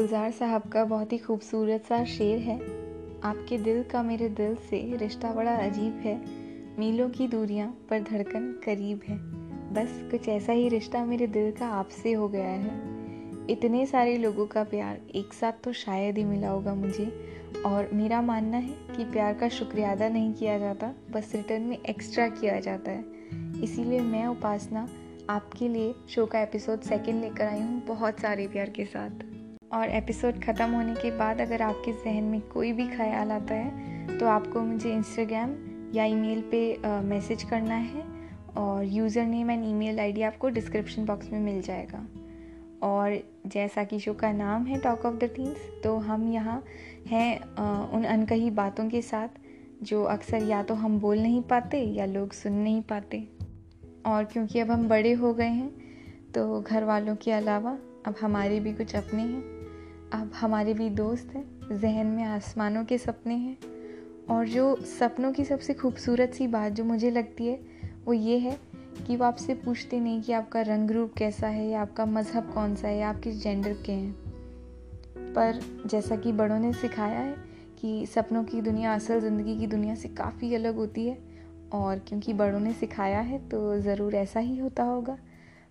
गुलजार साहब का बहुत ही खूबसूरत सा शेर है। आपके दिल का मेरे दिल से रिश्ता बड़ा अजीब है। मीलों की दूरियाँ पर धड़कन करीब है। बस कुछ ऐसा ही रिश्ता मेरे दिल का आपसे हो गया है। इतने सारे लोगों का प्यार एक साथ तो शायद ही मिला होगा मुझे। और मेरा मानना है कि प्यार का शुक्रिया अदा नहीं किया जाता, बस रिटर्न में एक्स्ट्रा किया जाता है। इसीलिए मैं उपासना आपके लिए शो का एपिसोड सेकंड लेकर आई हूँ बहुत सारे प्यार के साथ। और एपिसोड ख़त्म होने के बाद अगर आपके जहन में कोई भी ख्याल आता है तो आपको मुझे इंस्टाग्राम या ईमेल पे मैसेज करना है और user name and email ID आपको डिस्क्रिप्शन बॉक्स में मिल जाएगा। और जैसा कि शो का नाम है टॉक ऑफ़ द टीन्स तो हम यहाँ हैं उन अनकही बातों के साथ जो अक्सर या तो हम बोल नहीं पाते या लोग सुन नहीं पाते। और क्योंकि अब हम बड़े हो गए हैं तो घर वालों के अलावा अब हमारे भी कुछ अपने हैं। अब हमारे भी दोस्त हैं, जहन में आसमानों के सपने हैं। और जो सपनों की सबसे खूबसूरत सी बात जो मुझे लगती है, वो ये है कि वो आपसे पूछते नहीं कि आपका रंग रूप कैसा है या आपका मज़हब कौन सा है या आप किस जेंडर के हैं। पर जैसा कि बड़ों ने सिखाया है कि सपनों की दुनिया, असल ज़िंदगी की दुनिया से काफ़ी अलग होती है। और क्योंकि बड़ों ने सिखाया है तो ज़रूर ऐसा ही होता होगा।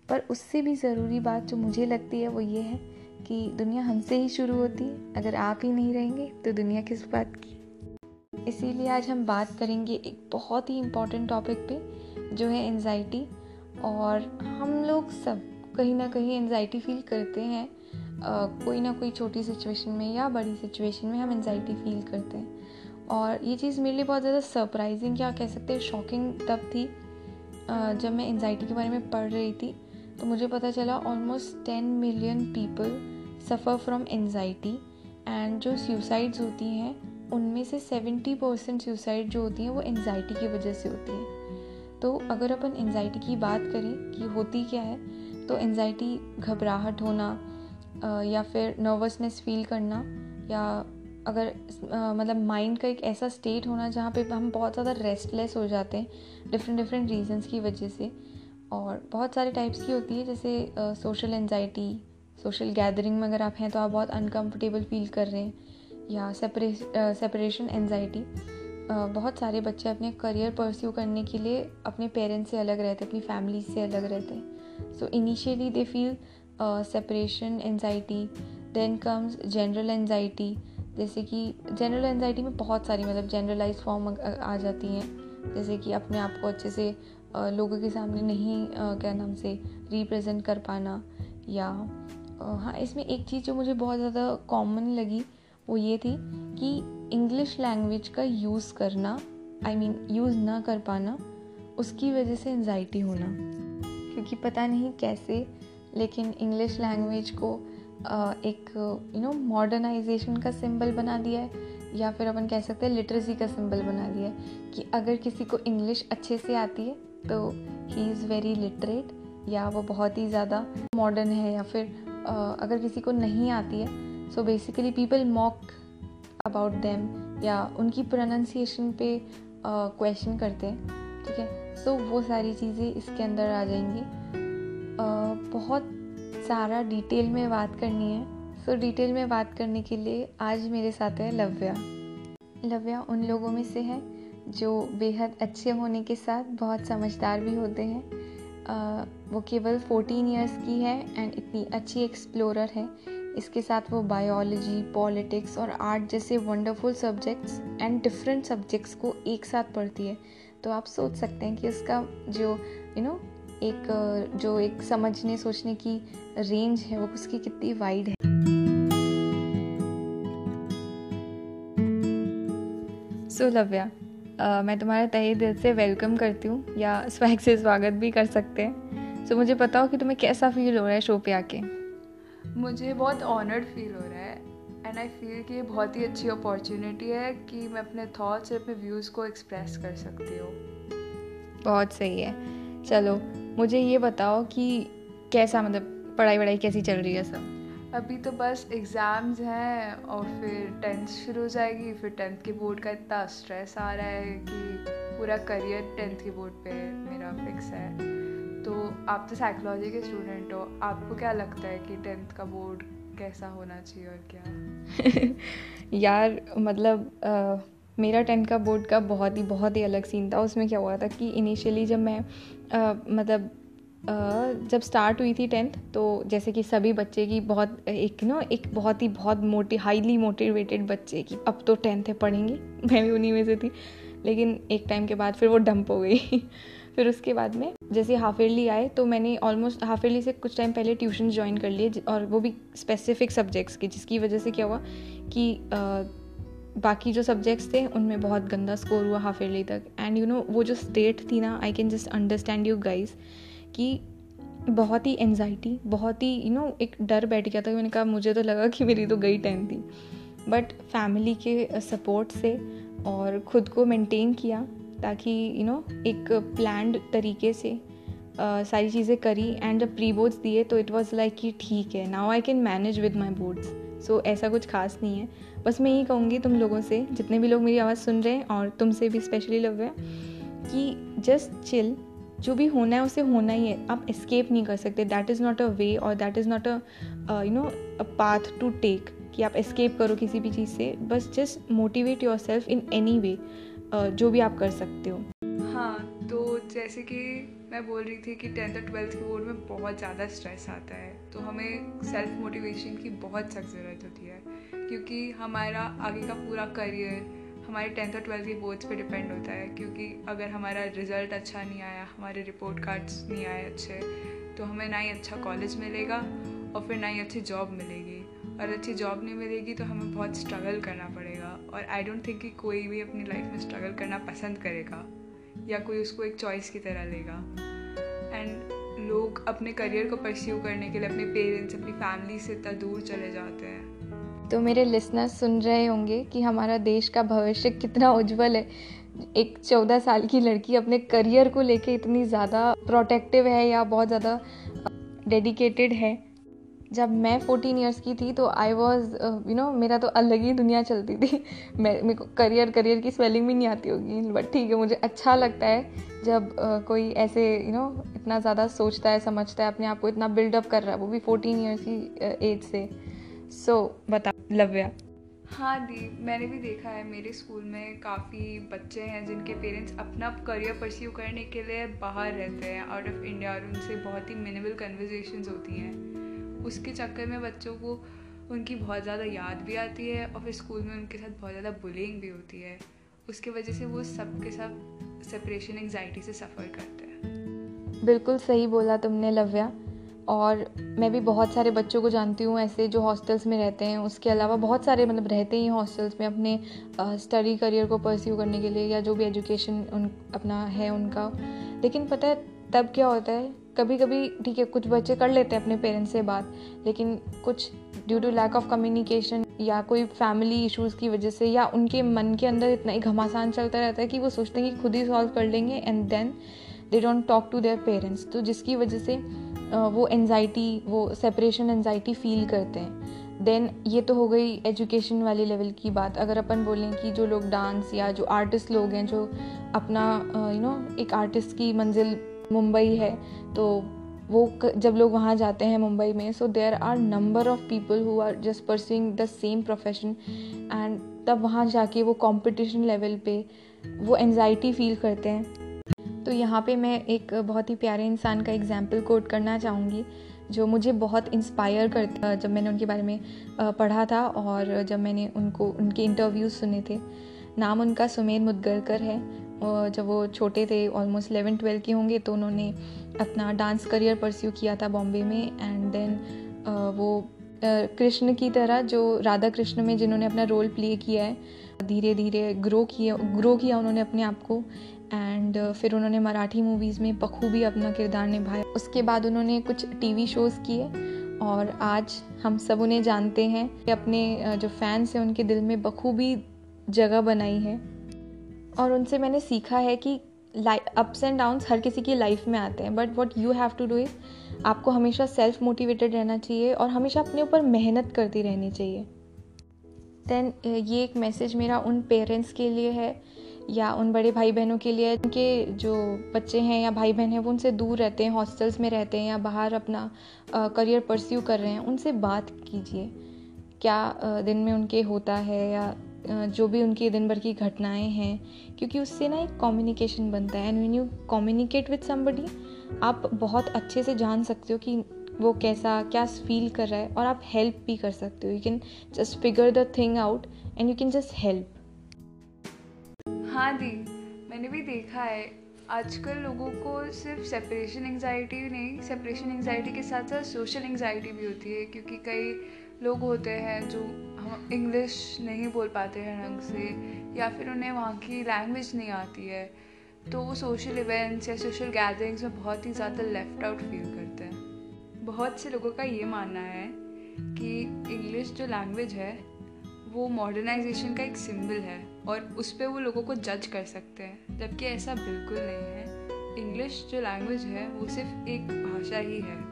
पर उससे भी ज़रूरी बात जो मुझे लगती है, वो ये है कि दुनिया हमसे ही शुरू होती है। अगर आप ही नहीं रहेंगे तो दुनिया किस बात की? इसीलिए आज हम बात करेंगे एक बहुत ही इंपॉर्टेंट टॉपिक पे जो है एनजाइटी और हम लोग सब कहीं ना कहीं एनजाइटी फील करते हैं। आ, कोई ना कोई छोटी सिचुएशन में या बड़ी सिचुएशन में हम एनजाइटी फील करते हैं। और ये चीज़ मेरे लिए बहुत ज़्यादा सरप्राइजिंग क्या कह सकते हैं शॉकिंग तब थी जब मैं एनजाइटी के बारे में पढ़ रही थी। तो मुझे पता चला almost ten million people suffer from anxiety and जो सुसाइड्स होती हैं, उनमें से सेवेंटी परसेंट सुसाइड जो होती हैं, वो एनजाइटी की वजह से होती हैं। तो अगर अपन एनजाइटी की बात करें कि होती क्या है तो एनजाइटी घबराहट होना या फिर नर्वसनेस फील करना, या अगर मतलब माइंड का एक ऐसा स्टेट होना जहाँ पे हम बहुत ज़्यादा रेस्टलेस हो जाते हैं डिफरेंट डिफरेंट रीजंस की वजह से और बहुत सारे टाइप्स की होती है, जैसे सोशल एनजाइटी सोशल गैदरिंग में अगर आप हैं तो आप बहुत अनकम्फर्टेबल फील कर रहे हैं, या सेपरे सेपरेशन एनजाइटी बहुत सारे बच्चे अपने करियर परस्यू करने के लिए अपने पेरेंट्स से अलग रहते अपनी फैमिली से अलग रहते हैं। So initially they feel separation anxiety then comes general anxiety जैसे कि जनरल एनजाइटी में बहुत सारी मतलब जनरलाइज फॉर्म आ जाती हैं, जैसे कि अपने आप को अच्छे से लोगों के सामने नहीं क्या नाम से रिप्रेजेंट कर पाना या हाँ इसमें एक चीज़ जो मुझे बहुत ज़्यादा कॉमन लगी, वो ये थी कि इंग्लिश लैंग्वेज का यूज़ करना आई मीन यूज़ ना कर पाना, उसकी वजह से एनजाइटी होना। क्योंकि पता नहीं कैसे, लेकिन इंग्लिश लैंग्वेज को एक यू नो मॉडर्नाइजेशन का सिंबल बना दिया है, या फिर अपन कह सकते हैं लिटरेसी का सिंबल बना दिया है, कि अगर किसी को इंग्लिश अच्छे से आती है तो ही इज़ वेरी लिटरेट या वो बहुत ही ज़्यादा मॉडर्न है या फिर uh, अगर किसी को नहीं आती है so basically people mock about them या उनकी प्रोनाउंसिएशन पे क्वेश्चन uh, करते हैं ठीक है? सो so, वो सारी चीज़ें इसके अंदर आ जाएँगी। uh, बहुत सारा डिटेल में बात करनी है। सो so, डिटेल में बात करने के लिए आज मेरे साथ है लव्या। लव्या उन लोगों में से है जो बेहद अच्छे होने के साथ बहुत समझदार भी होते हैं। वो केवल फोर्टीन ईयर्स की है एंड इतनी अच्छी एक्सप्लोरर है। इसके साथ वो बायोलॉजी पॉलिटिक्स और आर्ट जैसे wonderful subjects and different subjects को एक साथ पढ़ती है। तो आप सोच सकते हैं कि उसका जो यू you नो know, एक जो एक समझने सोचने की रेंज है वो उसकी कितनी वाइड है। सो लव्या uh, मैं तुम्हारे तहे दिल से वेलकम करती हूँ या स्वैग से स्वागत भी कर सकते हैं। सो so, मुझे बताओ कि तुम्हें कैसा फील हो रहा है शो पे आके? मुझे बहुत ऑनर्ड फील हो रहा है एंड आई फील कि ये बहुत ही अच्छी अपॉर्चुनिटी है कि मैं अपने थॉट्स और अपने व्यूज़ को एक्सप्रेस कर सकती हूँ। बहुत सही है। चलो मुझे ये बताओ कि कैसा मतलब पढ़ाई वढ़ाई कैसी चल रही है सब? अभी तो बस एग्ज़ाम्स हैं और फिर टेंथ शुरू हो जाएगी फिर टेंथ के बोर्ड का इतना स्ट्रेस आ रहा है कि पूरा करियर टेंथ के बोर्ड पे मेरा फिक्स है। तो आप तो साइकोलॉजी के स्टूडेंट हो आपको क्या लगता है कि टेंथ का बोर्ड कैसा होना चाहिए और क्या? यार मतलब आ, मेरा टेंथ का बोर्ड का बहुत ही बहुत ही अलग सीन था। उसमें क्या हुआ था कि इनिशियली जब मैं आ, मतलब जब स्टार्ट हुई थी टेंथ तो जैसे कि सभी बच्चे की बहुत एक नो एक बहुत ही बहुत मोटी हाईली मोटिवेटेड बच्चे की अब तो टेंथ है पढ़ेंगे। मैं भी उन्हीं में से थी। लेकिन एक टाइम के बाद फिर वो डंप हो गई। फिर उसके बाद में जैसे हाफ़ ईयरली आए तो मैंने ऑलमोस्ट हाफ़ ईयरली से कुछ टाइम पहले ट्यूशन ज्वाइन कर लिए और वो भी स्पेसिफिक सब्जेक्ट्स के जिसकी वजह से क्या हुआ कि आ, बाकी जो सब्जेक्ट्स थे उनमें बहुत गंदा स्कोर हुआ हाफ़ ईयरली तक। एंड यू नो वो जो स्टेट थी ना I can just understand you guys कि बहुत ही एनजाइटी बहुत ही यू नो एक डर बैठ गया था मैंने कहा, मुझे तो लगा कि मेरी तो गई टेंथ थी। बट फैमिली के सपोर्ट से और ख़ुद को मेंटेन किया ताकि यू नो एक प्लान्ड तरीके से सारी चीज़ें करी। एंड जब प्री बोर्ड्स दिए तो इट वॉज़ लाइक कि ठीक है now I can manage with my boards so ऐसा कुछ खास नहीं है। बस मैं यही कहूँगी तुम लोगों से, जितने भी लोग मेरी आवाज़ सुन रहे हैं और तुमसे भी स्पेशली लव है, कि जस्ट चिल जो भी होना है, उसे होना ही है। आप एस्केप नहीं कर सकते। That is not a way और that is not a you know a path to take कि आप एस्केप करो किसी भी चीज़ से। बस just motivate yourself in any way जो भी आप कर सकते हो। हाँ तो जैसे कि मैं बोल रही थी कि टेंथ और ट्वेल्थ के बोर्ड में बहुत ज़्यादा स्ट्रेस आता है तो हमें सेल्फ मोटिवेशन की बहुत सख्त ज़रूरत होती है, क्योंकि हमारा आगे का पूरा करियर हमारे टेंथ और ट्वेल्थ के बोर्ड्स पे डिपेंड होता है, क्योंकि अगर हमारा रिज़ल्ट अच्छा नहीं आया, हमारे रिपोर्ट कार्ड्स नहीं आए अच्छे तो हमें ना ही अच्छा कॉलेज मिलेगा और फिर ना ही अच्छी जॉब मिलेगी। और अच्छी जॉब नहीं मिलेगी तो हमें बहुत स्ट्रगल करना पड़ेगा, और आई डोंट थिंक कि कोई भी अपनी लाइफ में स्ट्रगल करना पसंद करेगा, या कोई उसको एक चॉइस की तरह लेगा। एंड लोग अपने करियर को परस्यू करने के लिए, अपने पेरेंट्स अपनी फैमिली से इतना दूर चले जाते हैं। तो मेरे लिसनर्स सुन रहे होंगे कि हमारा देश का भविष्य कितना उज्जवल है। एक चौदह साल की लड़की अपने करियर को लेके इतनी ज़्यादा प्रोटेक्टिव है या बहुत ज़्यादा डेडिकेटेड है। जब मैं फोर्टीन ईयर्स की थी तो आई वॉज़ यू नो मेरा तो अलग ही दुनिया चलती थी। मैं मेरे को करियर करियर की स्पेलिंग भी नहीं आती होगी बट ठीक है मुझे अच्छा लगता है। जब uh, कोई ऐसे यू you नो know, इतना ज़्यादा सोचता है समझता है अपने आप को इतना बिल्डअप कर रहा है वो भी फोर्टीन ईयर्स की एज uh, से। सो so, बता लव्या। हाँ दी मैंने भी देखा है मेरे स्कूल में काफ़ी बच्चे हैं जिनके पेरेंट्स अपना करियर परस्यू करने के लिए बाहर रहते हैं आउट ऑफ़ इंडिया और उनसे बहुत ही मिनिमल कन्वर्जेशन होती हैं। उसके चक्कर में बच्चों को उनकी बहुत ज़्यादा याद भी आती है और फिर स्कूल में उनके साथ बहुत ज़्यादा बुलिंग भी होती है। उसके वजह से वो सब के सब सेपरेशन एंगजाइटी से सफ़र करते हैं। बिल्कुल सही बोला तुमने लव्या। और मैं भी बहुत सारे बच्चों को जानती हूँ ऐसे जो हॉस्टल्स में रहते हैं। उसके अलावा बहुत सारे मतलब रहते ही हॉस्टल्स में अपने स्टडी करियर को परस्यू करने के लिए या जो भी एजुकेशन उन, अपना है उनका। लेकिन पता है तब क्या होता है? कभी कभी ठीक है, कुछ बच्चे कर लेते हैं अपने पेरेंट्स से बात, लेकिन कुछ due to lack of communication या कोई फैमिली इश्यूज़ की वजह से या उनके मन के अंदर इतना ही घमासान चलता रहता है कि वो सोचते हैं कि खुद ही सॉल्व कर लेंगे and then they don't talk to their parents तो जिसकी वजह से वो एनजाइटी वो सेपरेशन एनजाइटी फील करते हैं। देन ये तो हो गई एजुकेशन वाले लेवल की बात। अगर अपन बोलें कि जो लोग डांस या जो आर्टिस्ट लोग हैं, जो अपना यू नो एक आर्टिस्ट की मंजिल मुंबई है तो वो जब लोग वहाँ जाते हैं मुंबई में so there are number of people who are just pursuing the same profession and तब वहाँ जाके वो कंपटीशन लेवल पे वो एनजाइटी फील करते हैं। तो यहाँ पे मैं एक बहुत ही प्यारे इंसान का एग्ज़ाम्पल कोट करना चाहूँगी, जो मुझे बहुत इंस्पायर करता जब मैंने उनके बारे में पढ़ा था और जब मैंने उनको, उनके इंटरव्यूज़ सुने थे। नाम उनका सुमेर मुदगरकर है। जब वो छोटे थे ऑलमोस्ट एलेवन ट्वेल्व के होंगे तो उन्होंने अपना डांस करियर परस्यू किया था बॉम्बे में एंड देन वो कृष्ण की तरह, जो राधा कृष्ण में जिन्होंने अपना रोल प्ले किया है धीरे धीरे ग्रो किया ग्रो किया उन्होंने अपने आप को। एंड uh, फिर उन्होंने मराठी मूवीज़ में बखूबी अपना किरदार निभाया। उसके बाद उन्होंने कुछ टीवी शोज़ किए। और आज हम सब उन्हें जानते हैं कि अपने uh, जो फैंस हैं उनके दिल में बखूबी जगह बनाई है। और उनसे मैंने सीखा है कि अप्स एंड डाउन्स हर किसी की लाइफ में आते हैं। But what you have to do is आपको हमेशा सेल्फ मोटिवेटेड रहना चाहिए और हमेशा अपने ऊपर मेहनत करती रहनी चाहिए। देन uh, ये एक मैसेज मेरा उन पेरेंट्स के लिए है या उन बड़े भाई बहनों के लिए उनके जो बच्चे हैं या भाई बहन हैं, वो उनसे दूर रहते हैं, हॉस्टल्स में रहते हैं या बाहर अपना करियर परस्यू कर रहे हैं, उनसे बात कीजिए। क्या दिन में उनके होता है या जो भी उनकी दिन भर की घटनाएँ हैं, क्योंकि उससे ना एक कम्युनिकेशन बनता है and when you communicate with somebody आप बहुत अच्छे से जान सकते हो कि वो कैसा, क्या फील कर रहा है, और आप हेल्प भी कर सकते हो। You can just figure the thing out and you can just help हाँ दी, मैंने भी देखा है। आजकल लोगों को सिर्फ़ सेपरेशन एंजाइटी नहीं सेपरेशन एंजाइटी के साथ साथ सोशल एंजाइटी भी होती है, क्योंकि कई लोग होते हैं जो हम इंग्लिश नहीं बोल पाते हैं ढंग से, या फिर उन्हें वहाँ की लैंग्वेज नहीं आती है। तो वो सोशल इवेंट्स या सोशल गैदरिंग्स में बहुत ही ज़्यादा लेफ़्ट आउट फील करते हैं। बहुत से लोगों का ये मानना है कि इंग्लिश जो लैंग्वेज है, वो मॉडर्नाइजेशन का एक सिंबल है। और उस पर वो लोगों को जज कर सकते हैं। जबकि ऐसा बिल्कुल नहीं है। इंग्लिश जो लैंग्वेज है वो सिर्फ़ एक भाषा ही है।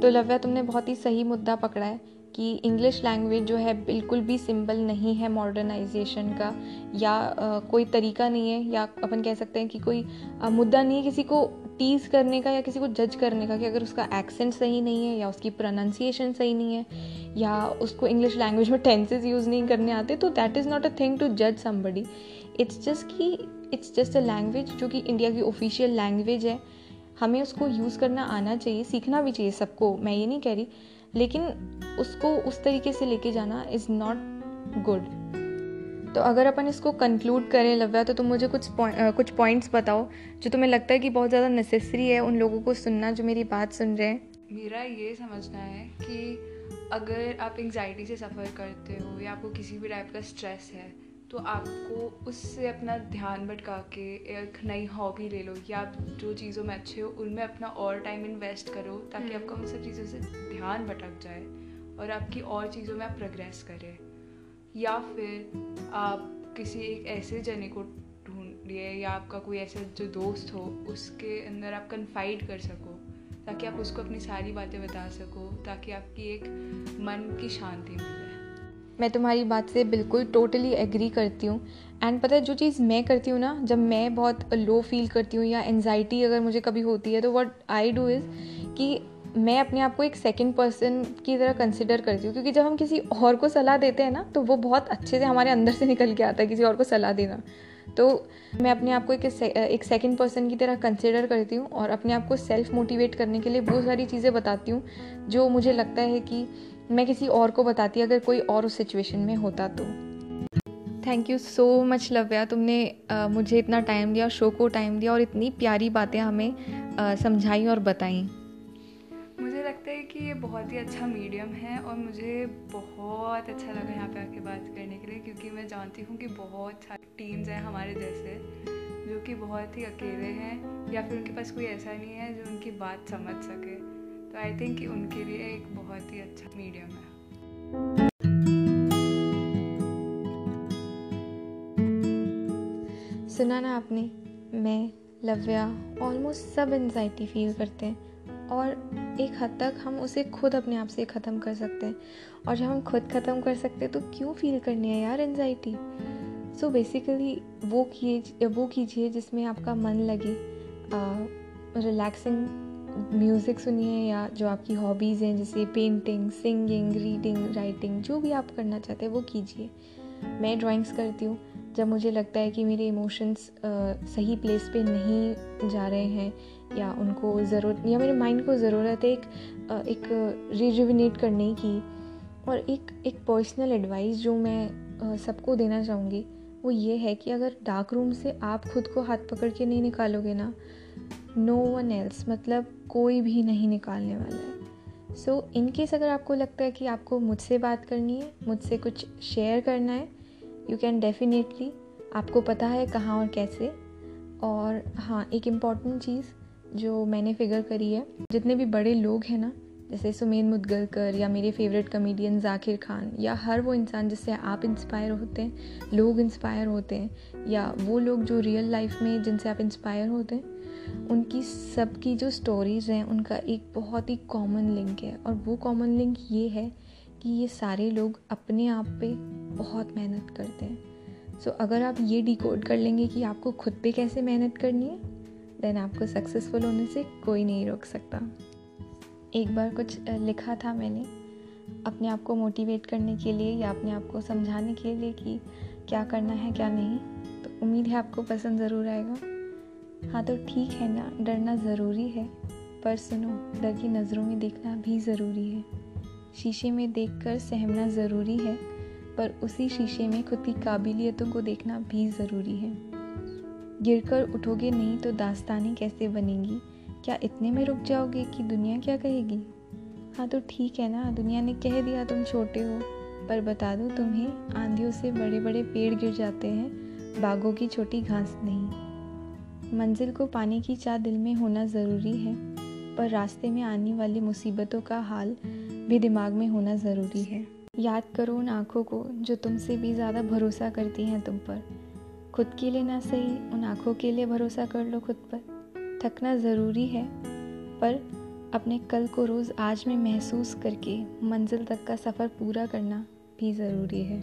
तो लव्या तुमने बहुत ही सही मुद्दा पकड़ा है कि इंग्लिश लैंग्वेज जो है बिल्कुल भी सिंपल नहीं है मॉडर्नाइजेशन का या आ, कोई तरीका नहीं है या अपन कह सकते हैं कि कोई आ, मुद्दा नहीं है किसी को टीज करने का या किसी को जज करने का कि अगर उसका एक्सेंट सही नहीं है या उसकी प्रोनाउंसिएशन सही नहीं है या उसको इंग्लिश लैंग्वेज में टेंसेज यूज़ नहीं करने आते तो that is not a thing to जज समबडी इट्स जस्ट कि इट्स जस्ट अ लैंग्वेज जो कि इंडिया की ऑफिशियल लैंग्वेज है. हमें उसको यूज़ करना आना चाहिए, सीखना भी चाहिए सबको, मैं ये नहीं कह रही. लेकिन उसको उस तरीके से लेके जाना इज़ नॉट गुड तो अगर अपन इसको कंक्लूड करें लव्या तो तुम मुझे कुछ पॉइंट कुछ पॉइंट्स बताओ जो तुम्हें लगता है कि बहुत ज़्यादा नेसेसरी है उन लोगों को सुनना जो मेरी बात सुन रहे हैं मेरा ये समझना है कि अगर आप एंजाइटी से सफ़र करते हो या आपको किसी भी टाइप का स्ट्रेस है तो आपको उससे अपना ध्यान भटका के एक नई हॉबी ले लो या आप जो चीज़ों में अच्छे हो उनमें अपना और टाइम इन्वेस्ट करो ताकि हम्म। आपका उन सब चीज़ों से ध्यान भटक जाए और आपकी और चीज़ों में आप प्रोग्रेस करें या फिर आप किसी एक ऐसे जने को ढूंढिए या आपका कोई ऐसा जो दोस्त हो, उसके अंदर आप कन्फाइड कर सको, ताकि आप उसको अपनी सारी बातें बता सको, ताकि आपकी एक मन की शांति मिले। मैं तुम्हारी बात से बिल्कुल टोटली एग्री करती हूँ। एंड पता है, जो चीज़ मैं करती हूँ ना, जब मैं बहुत लो फील करती हूँ या एनजाइटी अगर मुझे कभी होती है तो वट आई डू इज़ कि मैं अपने आप को एक सेकंड पर्सन की तरह कंसिडर करती हूँ क्योंकि जब हम किसी और को सलाह देते हैं ना तो वो बहुत अच्छे से हमारे अंदर से निकल के आता है किसी और को सलाह देना। तो मैं अपने आप को एक एक सेकंड पर्सन की तरह कंसिडर करती हूँ और अपने आप को सेल्फ मोटिवेट करने के लिए बहुत सारी चीज़ें बताती हूँ जो मुझे लगता है कि मैं किसी और को बताती अगर कोई और उस सिचुएशन में होता तो। Thank you so much Lavya तुमने uh, मुझे इतना टाइम दिया शो को टाइम दिया और इतनी प्यारी बातें हमें समझाई और बताई। लगता है कि ये बहुत ही अच्छा मीडियम है और मुझे बहुत अच्छा लगा यहाँ पे आके बात करने के लिए क्योंकि मैं जानती हूँ कि बहुत सारे टीम्स हैं हमारे जैसे, जो कि बहुत ही अकेले हैं या फिर उनके पास कोई ऐसा नहीं है जो उनकी बात समझ सके। तो आई थिंक कि उनके लिए एक बहुत ही अच्छा मीडियम है। सुना ना आपने? मैं, लव्या ऑलमोस्ट सब एनजाइटी फील करते हैं। और एक हद तक हम उसे खुद अपने आप से ख़त्म कर सकते हैं। और जब हम खुद ख़त्म कर सकते हैं तो क्यों फील करनी है यार एनजाइटी सो बेसिकली वो किए वो कीजिए जिसमें आपका मन लगे। रिलैक्सिंग म्यूज़िक सुनिए या जो आपकी हॉबीज़ हैं, जैसे पेंटिंग सिंगिंग रीडिंग राइटिंग जो भी आप करना चाहते हैं, वो कीजिए। मैं ड्राइंग्स करती हूँ। जब मुझे लगता है कि मेरे इमोशंस सही प्लेस पे नहीं जा रहे हैं, या उनको ज़रूरत, या मेरे माइंड को ज़रूरत है एक एक रिजुविनेट करने की, और एक एक पर्सनल एडवाइस जो मैं सबको देना चाहूँगी, वो ये है कि अगर डार्क रूम से आप खुद को हाथ पकड़ के नहीं निकालोगे ना नो वन एल्स मतलब कोई भी नहीं निकालने वाला है। सो इन केस अगर आपको लगता है कि आपको मुझसे बात करनी है, मुझसे कुछ शेयर करना है यू कैन डेफिनेटली आपको पता है कहाँ और कैसे। और हाँ एक इंपॉर्टेंट चीज़ जो मैंने फिगर करी है, जितने भी बड़े लोग हैं ना, जैसे सुमेन मुदगलकर या मेरे फेवरेट कमेडियन जाकिर खान, या हर वो इंसान जिससे आप इंस्पायर होते हैं, लोग इंस्पायर होते हैं, या वो लोग जो रियल लाइफ में जिनसे आप इंस्पायर होते हैं, उनकी सबकी जो स्टोरीज़ हैं, उनका एक बहुत ही कॉमन लिंक है। और वो कॉमन लिंक ये है कि ये सारे लोग अपने आप पे बहुत मेहनत करते हैं। सो so, अगर आप ये डिकोड कर लेंगे कि आपको खुद पे कैसे मेहनत करनी है देन आपको सक्सेसफुल होने से कोई नहीं रोक सकता। एक बार कुछ लिखा था मैंने अपने आप को मोटिवेट करने के लिए या अपने आप को समझाने के लिए कि क्या करना है क्या नहीं तो उम्मीद है आपको पसंद ज़रूर आएगा। हाँ तो ठीक है ना डरना ज़रूरी है पर सुनो डर की नज़रों में देखना भी ज़रूरी है। शीशे में देखकर सहमना ज़रूरी है पर उसी शीशे में खुद की काबिलियतों को देखना भी ज़रूरी है। गिरकर उठोगे नहीं तो दास्तानी कैसे बनेगी? क्या इतने में रुक जाओगे कि दुनिया क्या कहेगी? हाँ तो ठीक है ना, दुनिया ने कह दिया तुम छोटे हो, पर बता दो तुम्हें, आंधियों से बड़े बड़े पेड़ गिर जाते हैं, बागों की छोटी घास नहीं। मंजिल को पाने की चाह दिल में होना ज़रूरी है, पर रास्ते में आने वाली मुसीबतों का हाल भी दिमाग में होना ज़रूरी है। याद करो उन आँखों को जो तुमसे भी ज़्यादा भरोसा करती हैं तुम पर। खुद के लिए ना सही, उन आँखों के लिए भरोसा कर लो खुद पर। थकना ज़रूरी है, पर अपने कल को रोज़ आज में महसूस करके मंजिल तक का सफ़र पूरा करना भी ज़रूरी है।